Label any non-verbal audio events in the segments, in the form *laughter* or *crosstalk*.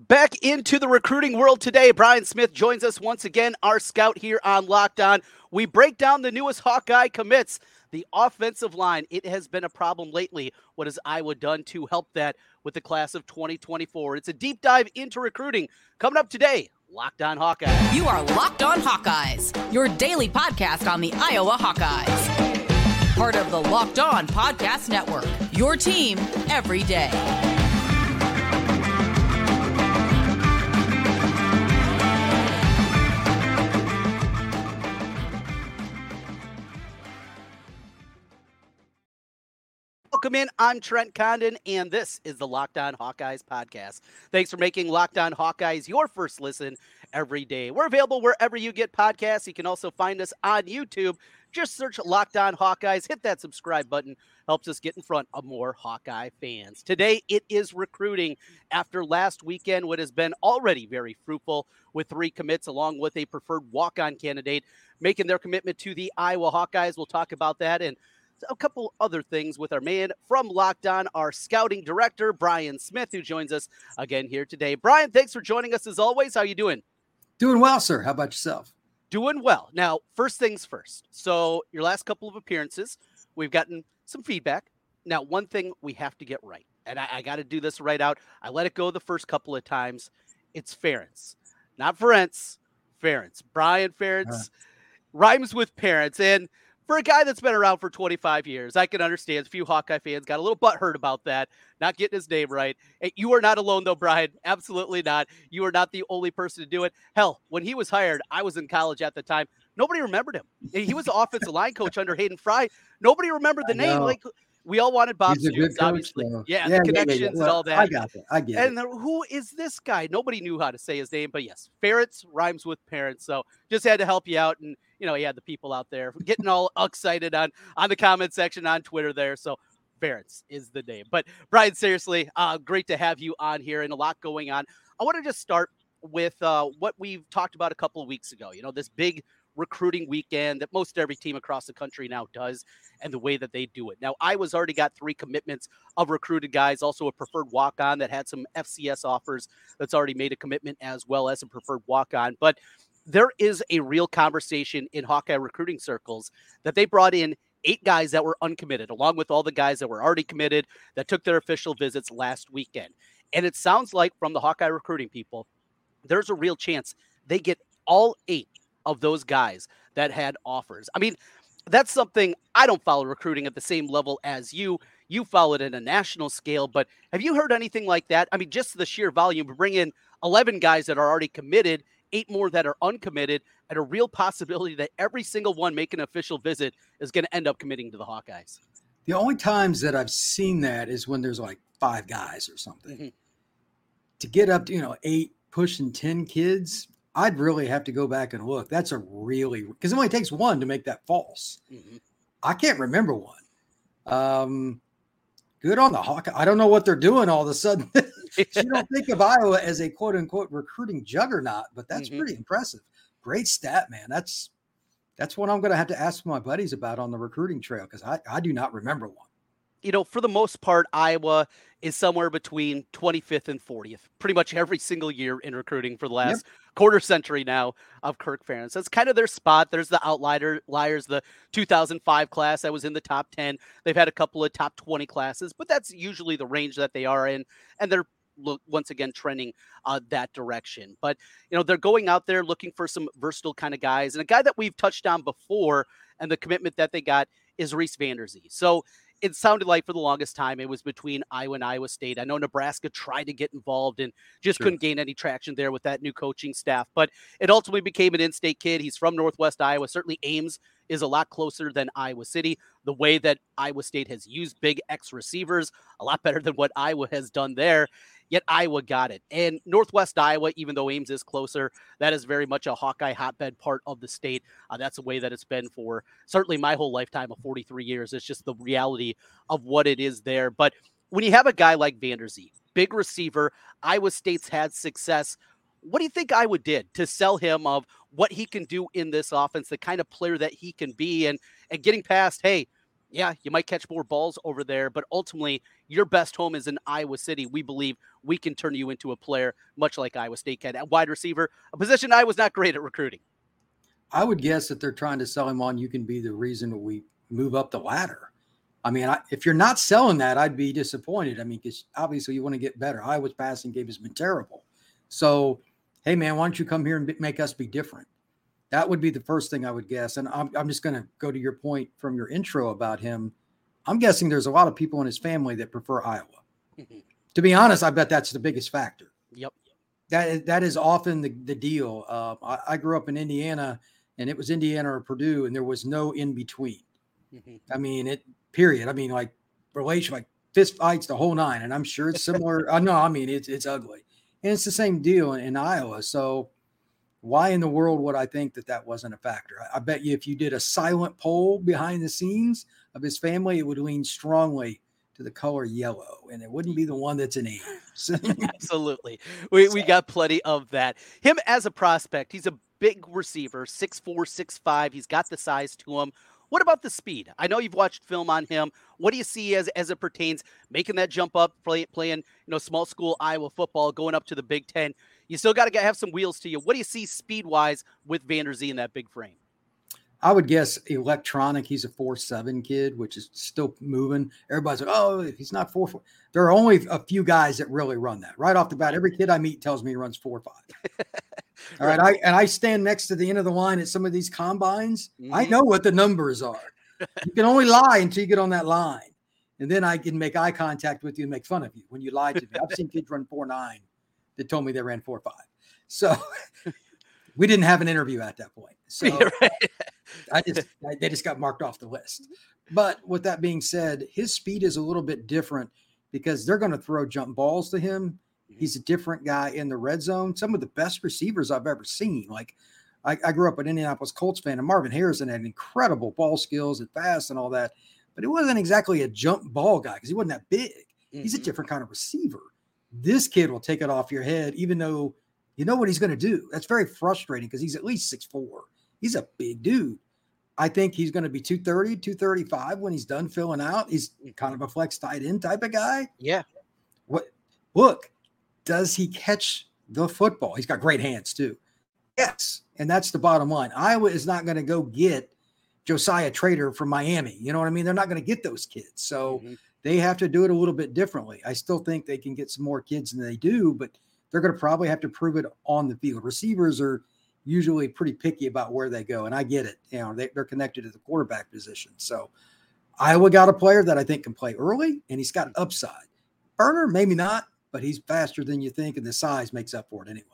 Back into the recruiting world today. Brian Smith joins us once again, our scout here on Locked On. We break down the newest Hawkeye commits. The offensive line, it has been a problem lately. What has Iowa done to help that with the class of 2024? It's a deep dive into recruiting coming up today. Locked On Hawkeyes. You are Locked On Hawkeyes, your daily podcast on the Iowa Hawkeyes. Part of the Locked On Podcast Network, your team every day. Welcome in. I'm Trent Condon, and this is the Locked On Hawkeyes podcast. Thanks for making Locked On Hawkeyes your first listen every day. We're available wherever you get podcasts. You can also find us on YouTube. Just search Locked On Hawkeyes. Hit that subscribe button. Helps us get in front of more Hawkeye fans. Today, it is recruiting after last weekend, what has been already very fruitful with three commits, along with a preferred walk on candidate making their commitment to the Iowa Hawkeyes. We'll talk about that and a couple other things with our man from Locked On, our scouting director, Brian Smith, who joins us again here today. Brian, thanks for joining us as always. How you doing? Doing well, sir. How about yourself? Doing well. Now, first things first. So, your last couple of appearances, we've gotten some feedback. Now, one thing we have to get right, and I, I got to do this right out. I let it go the first couple of times. It's Ferentz, not Ferentz. Ferentz. Brian Ferentz uh. rhymes with parents. And for a guy that's been around for 25 years, I can understand a few Hawkeye fans got a little butthurt about that, not getting his name right. You are not alone, though, Brian. *laughs* Absolutely not. You are not the only person to do it. Hell, when he was hired, I was in college at the time. Nobody remembered him. He was the *laughs* offensive line coach under Hayden Fry. Nobody remembered the name. Like we all wanted Bob Stoops, obviously. Yeah, yeah, the connections yeah, yeah, well, and all that. I got it. I get and it. And who is this guy? Nobody knew how to say his name, but yes, Ferentz rhymes with parents. So just had to help you out. And, you know, he had the people out there getting all excited on, on the comment section on Twitter there. So Ferentz is the name. But Brian, seriously, uh, great to have you on here and a lot going on. I want to just start with uh, what we've talked about a couple of weeks ago. You know, this big recruiting weekend that most every team across the country now does and the way that they do it. Now, Iowa's already got three commitments of recruited guys, also a preferred walk on that had some FCS offers that's already made a commitment as well as a preferred walk on. But there is a real conversation in Hawkeye recruiting circles that they brought in eight guys that were uncommitted, along with all the guys that were already committed that took their official visits last weekend. And it sounds like from the Hawkeye recruiting people, there's a real chance they get all eight of those guys that had offers. I mean, that's something I don't follow recruiting at the same level as you. You follow it in a national scale, but have you heard anything like that? I mean, just the sheer volume, bring in 11 guys that are already committed, eight more that are uncommitted, and a real possibility that every single one making an official visit is going to end up committing to the Hawkeyes. The only times that I've seen that is when there's like five guys or something. Mm-hmm. To get up to, you know, eight, pushing 10 kids, I'd really have to go back and look. That's a really because it only takes one to make that false. Mm-hmm. I can't remember one. Um, good on the Hawk. I don't know what they're doing all of a sudden. *laughs* you don't think of Iowa as a quote unquote recruiting juggernaut, but that's mm-hmm. pretty impressive. Great stat, man. That's that's what I'm going to have to ask my buddies about on the recruiting trail because I, I do not remember one you know, for the most part, Iowa is somewhere between 25th and 40th, pretty much every single year in recruiting for the last yep. Quarter century now of Kirk Ferentz. That's kind of their spot. There's the outlier liars, the 2005 class that was in the top 10. They've had a couple of top 20 classes, but that's usually the range that they are in, and they're once again trending uh, that direction. But you know, they're going out there looking for some versatile kind of guys, and a guy that we've touched on before, and the commitment that they got is Reece Vander Zee. So it sounded like for the longest time it was between Iowa and Iowa State. I know Nebraska tried to get involved and just sure. couldn't gain any traction there with that new coaching staff, but it ultimately became an in-state kid. He's from Northwest Iowa. Certainly Ames is a lot closer than Iowa City. The way that Iowa State has used big X receivers, a lot better than what Iowa has done there. Yet Iowa got it. And Northwest Iowa, even though Ames is closer, that is very much a Hawkeye hotbed part of the state. Uh, that's the way that it's been for certainly my whole lifetime of 43 years. It's just the reality of what it is there. But when you have a guy like Vander Zee, big receiver, Iowa State's had success. What do you think Iowa did to sell him of what he can do in this offense, the kind of player that he can be, and and getting past, hey, Yeah, you might catch more balls over there, but ultimately, your best home is in Iowa City. We believe we can turn you into a player much like Iowa State can. At wide receiver, a position I was not great at recruiting. I would guess that they're trying to sell him on you can be the reason we move up the ladder. I mean, I, if you're not selling that, I'd be disappointed. I mean, because obviously you want to get better. Iowa's passing game has been terrible. So, hey, man, why don't you come here and make us be different? That would be the first thing I would guess. And I'm, I'm just going to go to your point from your intro about him. I'm guessing there's a lot of people in his family that prefer Iowa. Mm-hmm. To be honest, I bet that's the biggest factor. Yep. That is, that is often the, the deal. Uh, I, I, grew up in Indiana and it was Indiana or Purdue, and there was no in between. Mm-hmm. I mean, it period. I mean, like relation, like fist fights, the whole nine. And I'm sure it's similar. *laughs* I know, I mean, it's it's ugly, and it's the same deal in, in, Iowa. So, why in the world would I think that that wasn't a factor? I, I bet you if you did a silent poll behind the scenes of his family, it would lean strongly to the color yellow, and it wouldn't be the one that's in *laughs* Ames. *laughs* Absolutely, we we got plenty of that. Him as a prospect, he's a big receiver, six four, six five. He's got the size to him. What about the speed? I know you've watched film on him. What do you see as as it pertains making that jump up, play, playing you know small school Iowa football, going up to the Big Ten? You still got to have some wheels to you. What do you see speed wise with Vander Zee in that big frame? I would guess electronic. He's a four seven kid, which is still moving. Everybody's like, oh, he's not four four. There are only a few guys that really run that right off the bat. Every kid I meet tells me he runs four five. *laughs* All right. I and I stand next to the end of the line at some of these combines. Mm-hmm. I know what the numbers are. you can only lie until you get on that line. And then I can make eye contact with you and make fun of you when you lie to me. I've seen kids run four nine that told me they ran four or five. So *laughs* we didn't have an interview at that point. *laughs* So right. I just I, they just got marked off the list. But with that being said, his speed is a little bit different because they're going to throw jump balls to him He's a different guy in the red zone. Some of the best receivers I've ever seen. Like I, I grew up an Indianapolis Colts fan, and Marvin Harrison had incredible ball skills and fast and all that, but it wasn't exactly a jump ball guy because he wasn't that big. Mm-hmm. He's a mm-hmm. different kind of receiver. This kid will take it off your head, even though you know what he's going to do. That's very frustrating because he's at least six four. He's a big dude. I think he's going to be 230, 235 when he's done filling out. He's kind of a flex tight end type of guy. Yeah. What look, does he catch the football? He's got great hands too. Yes. And that's the bottom line. Iowa is not going to go get Joshisa Trader from Miami. You know what I mean? They're not going to get those kids. So mm-hmm. They have to do it a little bit differently. I still think they can get some more kids than they do, but they're going to probably have to prove it on the field. Receivers are usually pretty picky about where they go. And I get it. You know, they, are connected to the quarterback position. So Iowa got a player that I think can play early and he's got an upside. Burner, maybe not but he's faster than you think, and the size makes up for it anyway.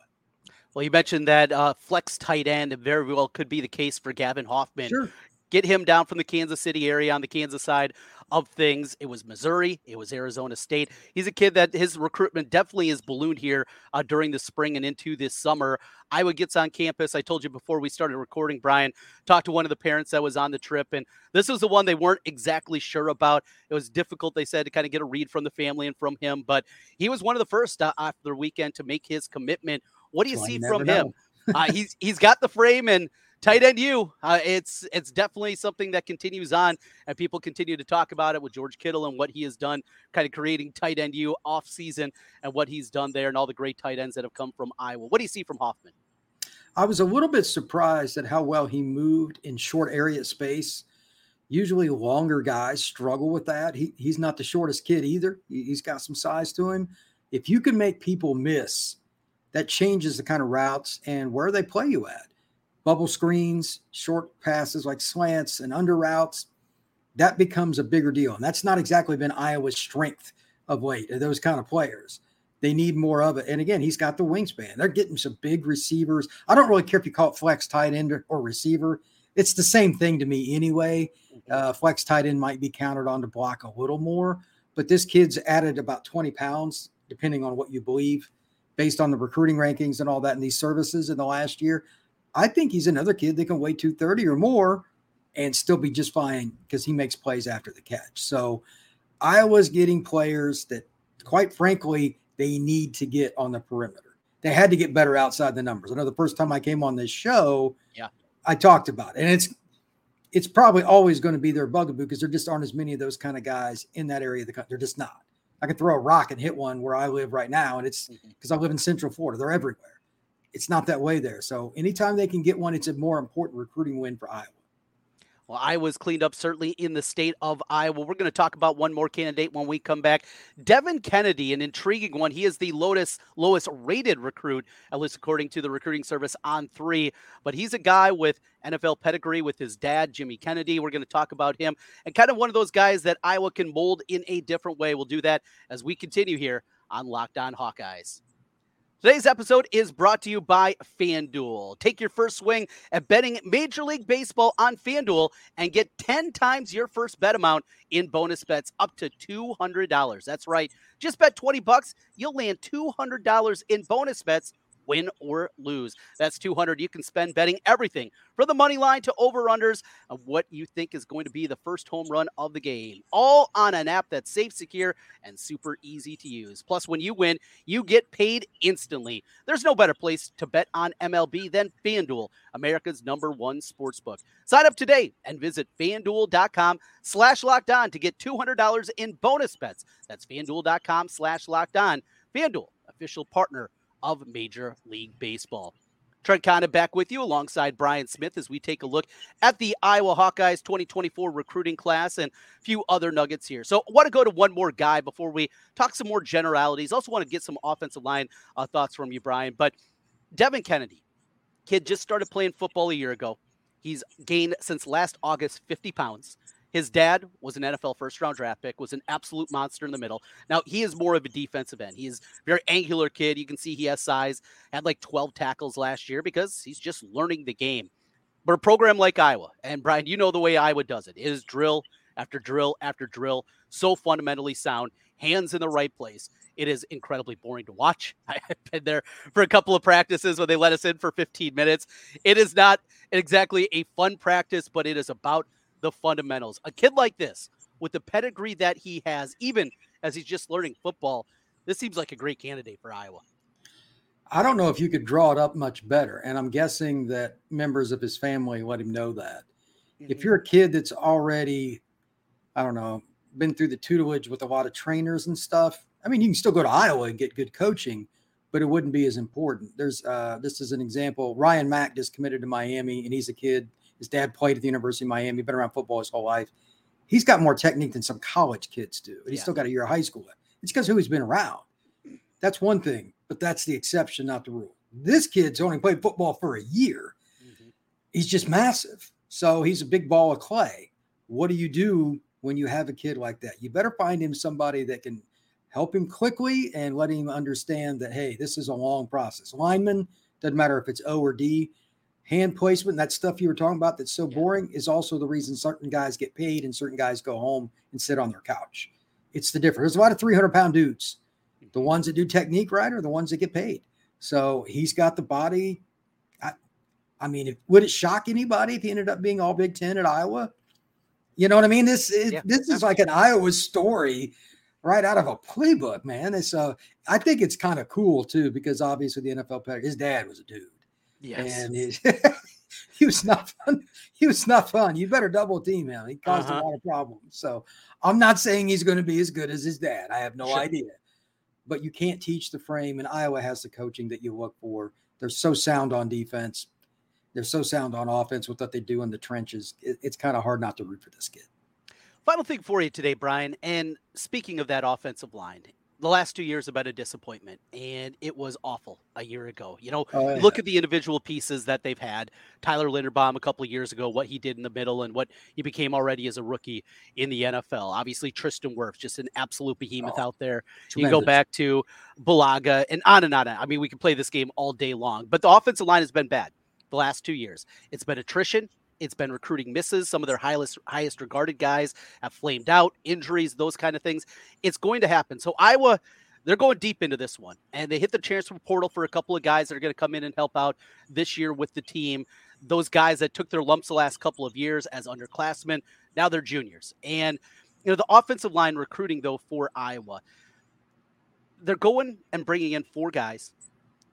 Well, you mentioned that uh, flex tight end very well could be the case for Gavin Hoffman. Sure. Get him down from the Kansas City area on the Kansas side of things. It was Missouri, it was Arizona State. He's a kid that his recruitment definitely is ballooned here uh, during the spring and into this summer. Iowa gets on campus. I told you before we started recording, Brian, talked to one of the parents that was on the trip, and this was the one they weren't exactly sure about. It was difficult, they said, to kind of get a read from the family and from him, but he was one of the first uh, after the weekend to make his commitment. What do you see from him? uh, *laughs* he's he's got the frame and Tight End U. Uh, it's it's definitely something that continues on, and people continue to talk about it with George Kittle and what he has done, kind of creating Tight End U off season and what he's done there, and all the great tight ends that have come from Iowa. What do you see from Hoffman? I was a little bit surprised at how well he moved in short area space. Usually, longer guys struggle with that. He, he's not the shortest kid either. He, he's got some size to him. If you can make people miss, that changes the kind of routes and where they play you at bubble screens, short passes like slants and under routes, that becomes a bigger deal. And that's not exactly been Iowa's strength of late, those kind of players. They need more of it. And again, he's got the wingspan. They're getting some big receivers. I don't really care if you call it flex tight end or receiver. It's the same thing to me anyway. Mm-hmm. Uh, flex tight end might be counted on to block a little more, but this kid's added about 20 pounds, depending on what you believe, based on the recruiting rankings and all that in these services in the last year. I think he's another kid that can weigh 230 or more and still be just fine because he makes plays after the catch. So Iowa's getting players that, quite frankly, they need to get on the perimeter. They had to get better outside the numbers. I know the first time I came on this show, yeah, I talked about it. And it's it's probably always going to be their bugaboo because there just aren't as many of those kind of guys in that area of the country. They're just not. I can throw a rock and hit one where I live right now, and it's because mm-hmm. I live in Central Florida. They're everywhere. It's not that way there. So anytime they can get one, it's a more important recruiting win for Iowa. Well, Iowa's cleaned up certainly in the state of Iowa. We're going to talk about one more candidate when we come back. Devin Kennedy, an intriguing one. He is the lowest lowest rated recruit, at least according to the recruiting service On3. But he's a guy with NFL pedigree with his dad, Jimmy Kennedy. We're going to talk about him and kind of one of those guys that Iowa can mold in a different way. We'll do that as we continue here on Locked On Hawkeyes. Today's episode is brought to you by FanDuel. Take your first swing at betting Major League Baseball on FanDuel and get 10 times your first bet amount in bonus bets up to $200. That's right. Just bet 20 bucks, you'll land $200 in bonus bets win or lose. That's 200 you can spend betting everything from the money line to over-unders of what you think is going to be the first home run of the game. All on an app that's safe, secure, and super easy to use. Plus, when you win, you get paid instantly. There's no better place to bet on MLB than FanDuel, America's number one sports book. Sign up today and visit fanduel.com slash locked on to get $200 in bonus bets. That's fanduel.com slash locked on. FanDuel, official partner of Major League Baseball. Trent Condon back with you alongside Brian Smith as we take a look at the Iowa Hawkeyes 2024 recruiting class and a few other nuggets here. So, I want to go to one more guy before we talk some more generalities. Also, want to get some offensive line uh, thoughts from you, Brian. But Devin Kennedy, kid just started playing football a year ago. He's gained since last August 50 pounds. His dad was an NFL first round draft pick, was an absolute monster in the middle. Now, he is more of a defensive end. He is very angular kid. You can see he has size, had like 12 tackles last year because he's just learning the game. But a program like Iowa, and Brian, you know the way Iowa does it, it is drill after drill after drill, so fundamentally sound, hands in the right place. It is incredibly boring to watch. *laughs* I've been there for a couple of practices when they let us in for 15 minutes. It is not exactly a fun practice, but it is about the fundamentals. A kid like this, with the pedigree that he has, even as he's just learning football, this seems like a great candidate for Iowa. I don't know if you could draw it up much better. And I'm guessing that members of his family let him know that. Mm-hmm. If you're a kid that's already, I don't know, been through the tutelage with a lot of trainers and stuff, I mean, you can still go to Iowa and get good coaching, but it wouldn't be as important. There's, uh, this is an example. Ryan Mack just committed to Miami, and he's a kid his dad played at the University of Miami, been around football his whole life. He's got more technique than some college kids do. And he's yeah. still got a year of high school. It's because who he's been around. That's one thing, but that's the exception, not the rule. This kid's only played football for a year. Mm-hmm. He's just massive. So he's a big ball of clay. What do you do when you have a kid like that? You better find him somebody that can help him quickly and let him understand that, hey, this is a long process. Lineman, doesn't matter if it's O or D, hand placement, that stuff you were talking about that's so boring is also the reason certain guys get paid and certain guys go home and sit on their couch. It's the difference. There's a lot of 300 pound dudes. The mm-hmm. ones that do technique right are the ones that get paid. So he's got the body. I, I mean, if, would it shock anybody if he ended up being all Big Ten at Iowa? You know what I mean? This it, yeah. this is like an Iowa story right out of a playbook, man. And so uh, I think it's kind of cool too because obviously the NFL his dad was a dude. Yes. And it, *laughs* he was not fun. He was not fun. You better double team him. He caused uh-huh. a lot of problems. So I'm not saying he's going to be as good as his dad. I have no sure. idea. But you can't teach the frame, and Iowa has the coaching that you look for. They're so sound on defense. They're so sound on offense with what they do in the trenches. It, it's kind of hard not to root for this kid. Final thing for you today, Brian. And speaking of that offensive line, the last two years have been a disappointment, and it was awful a year ago. You know, oh, yeah. look at the individual pieces that they've had. Tyler Linderbaum a couple of years ago, what he did in the middle, and what he became already as a rookie in the NFL. Obviously, Tristan Wirfs, just an absolute behemoth oh, out there. Tremendous. You go back to Bulaga and on and on. I mean, we can play this game all day long, but the offensive line has been bad the last two years. It's been attrition it's been recruiting misses. Some of their highest highest regarded guys have flamed out, injuries, those kind of things. It's going to happen. So Iowa, they're going deep into this one, and they hit the transfer portal for a couple of guys that are going to come in and help out this year with the team. Those guys that took their lumps the last couple of years as underclassmen, now they're juniors. And you know the offensive line recruiting though for Iowa, they're going and bringing in four guys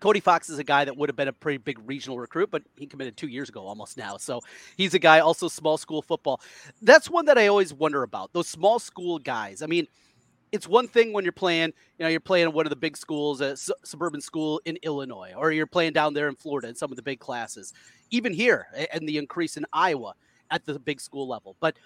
Cody Fox is a guy that would have been a pretty big regional recruit, but he committed two years ago almost now. So he's a guy also small school football. That's one that I always wonder about those small school guys. I mean, it's one thing when you're playing, you know, you're playing one of the big schools, a su- suburban school in Illinois, or you're playing down there in Florida in some of the big classes, even here and the increase in Iowa at the big school level. But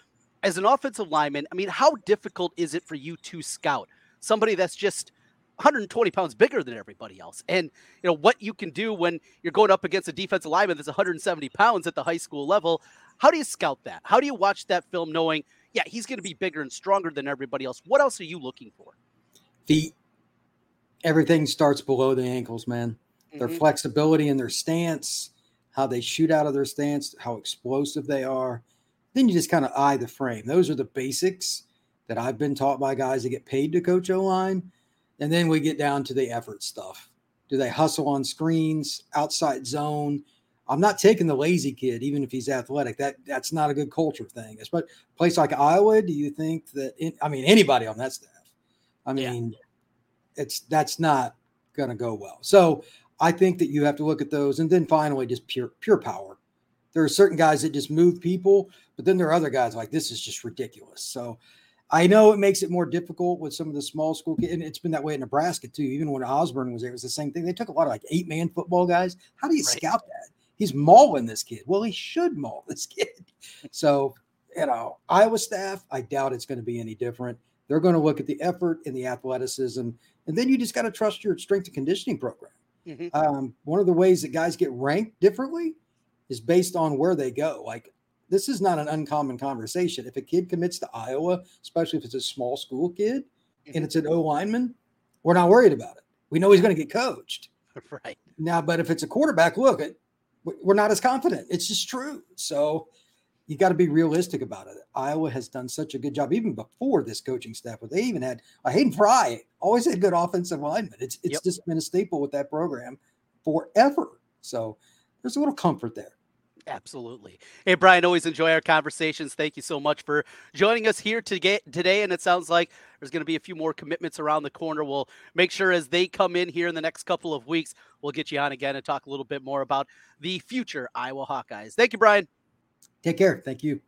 as an offensive lineman, I mean, how difficult is it for you to scout somebody that's just 120 pounds bigger than everybody else. And you know what you can do when you're going up against a defensive lineman that's 170 pounds at the high school level. How do you scout that? How do you watch that film knowing, yeah, he's going to be bigger and stronger than everybody else? What else are you looking for? Feet. Everything starts below the ankles, man. Their mm-hmm. flexibility in their stance, how they shoot out of their stance, how explosive they are. Then you just kind of eye the frame. Those are the basics that I've been taught by guys that get paid to coach O line and then we get down to the effort stuff. Do they hustle on screens, outside zone? I'm not taking the lazy kid, even if he's athletic. That that's not a good culture thing. But place like Iowa, do you think that? I mean, anybody on that staff. I mean, yeah. it's that's not going to go well. So I think that you have to look at those, and then finally, just pure pure power. There are certain guys that just move people, but then there are other guys like this is just ridiculous. So I know it makes it more difficult with some of the small school kids, and it's been that way in Nebraska too. Even when Osborne was there, it was the same thing. They took a lot of like eight man football guys. How do you right. scout that? He's mauling this kid. Well, he should maul this *laughs* kid. So, you know, Iowa staff, I doubt it's going to be any different. They're going to look at the effort and the athleticism, and then you just got to trust your strength and conditioning program. Mm-hmm. Um, one of the ways that guys get ranked differently is based on where they go. Like this is not an uncommon conversation. If a kid commits to Iowa, especially if it's a small school kid and it's an O lineman, we're not worried about it. We know he's going to get coached. *laughs* Right. Now, but if it's a quarterback, look, it, we're not as confident. It's just true. So you got to be realistic about it. Iowa has done such a good job, even before this coaching staff. But they even had uh, Hayden Fry always had good offensive linemen. It's it's yep. just been a staple with that program forever. So there's a little comfort there. Absolutely. Hey, Brian, always enjoy our conversations. Thank you so much for joining us here today. And it sounds like there's going to be a few more commitments around the corner. We'll make sure as they come in here in the next couple of weeks, we'll get you on again and talk a little bit more about the future Iowa Hawkeyes. Thank you, Brian. Take care. Thank you.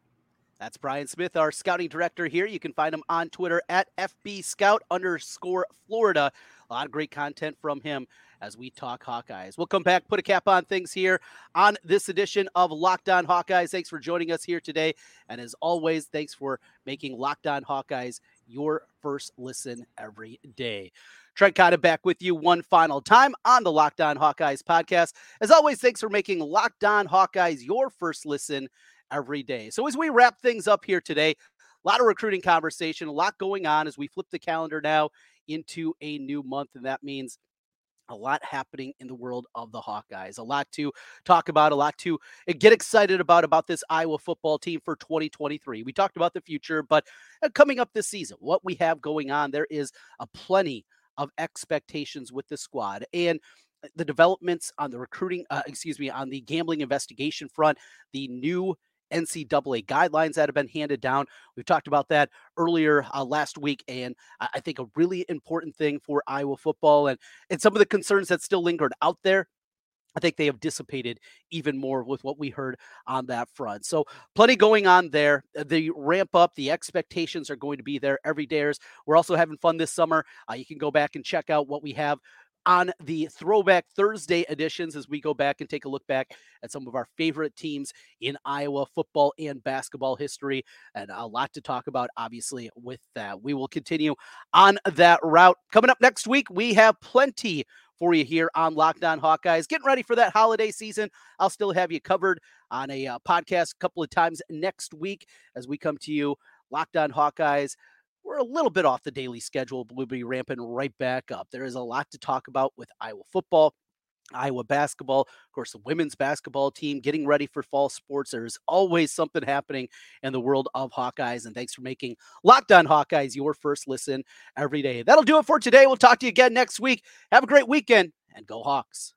That's Brian Smith, our scouting director here. You can find him on Twitter at FB Scout underscore Florida. A lot of great content from him as we talk Hawkeyes. We'll come back, put a cap on things here on this edition of Locked On Hawkeyes. Thanks for joining us here today. And as always, thanks for making Locked On Hawkeyes your first listen every day. Trent Condon back with you one final time on the Locked On Hawkeyes podcast. As always, thanks for making Locked On Hawkeyes your first listen every day. So as we wrap things up here today, a lot of recruiting conversation, a lot going on as we flip the calendar now into a new month. And that means a lot happening in the world of the Hawkeyes. A lot to talk about, a lot to eh, get excited about about this Iowa football team for 2023. We talked about the future, but eh, coming up this season, what we have going on, there is a plenty of expectations with the squad and eh, the developments on the recruiting, uh, excuse me, on the gambling investigation front, the new NCAA guidelines that have been handed down. We've talked about that earlier uh, last week, and I think a really important thing for Iowa football and and some of the concerns that still lingered out there. I think they have dissipated even more with what we heard on that front. So, plenty going on there. Uh, the ramp up, the expectations are going to be there every day. We're also having fun this summer. Uh, you can go back and check out what we have on the Throwback Thursday editions as we go back and take a look back at some of our favorite teams in Iowa football and basketball history. And a lot to talk about, obviously, with that. We will continue on that route. Coming up next week, we have plenty for you here on Locked On Hawkeyes. Getting ready for that holiday season. I'll still have you covered on a uh, podcast a couple of times next week as we come to you, Locked On Hawkeyes we're a little bit off the daily schedule, but we'll be ramping right back up. There is a lot to talk about with Iowa football. Iowa basketball, of course, the women's basketball team getting ready for fall sports. There's always something happening in the world of Hawkeyes. And thanks for making Locked On Hawkeyes your first listen every day. That'll do it for today. We'll talk to you again next week. Have a great weekend and go Hawks.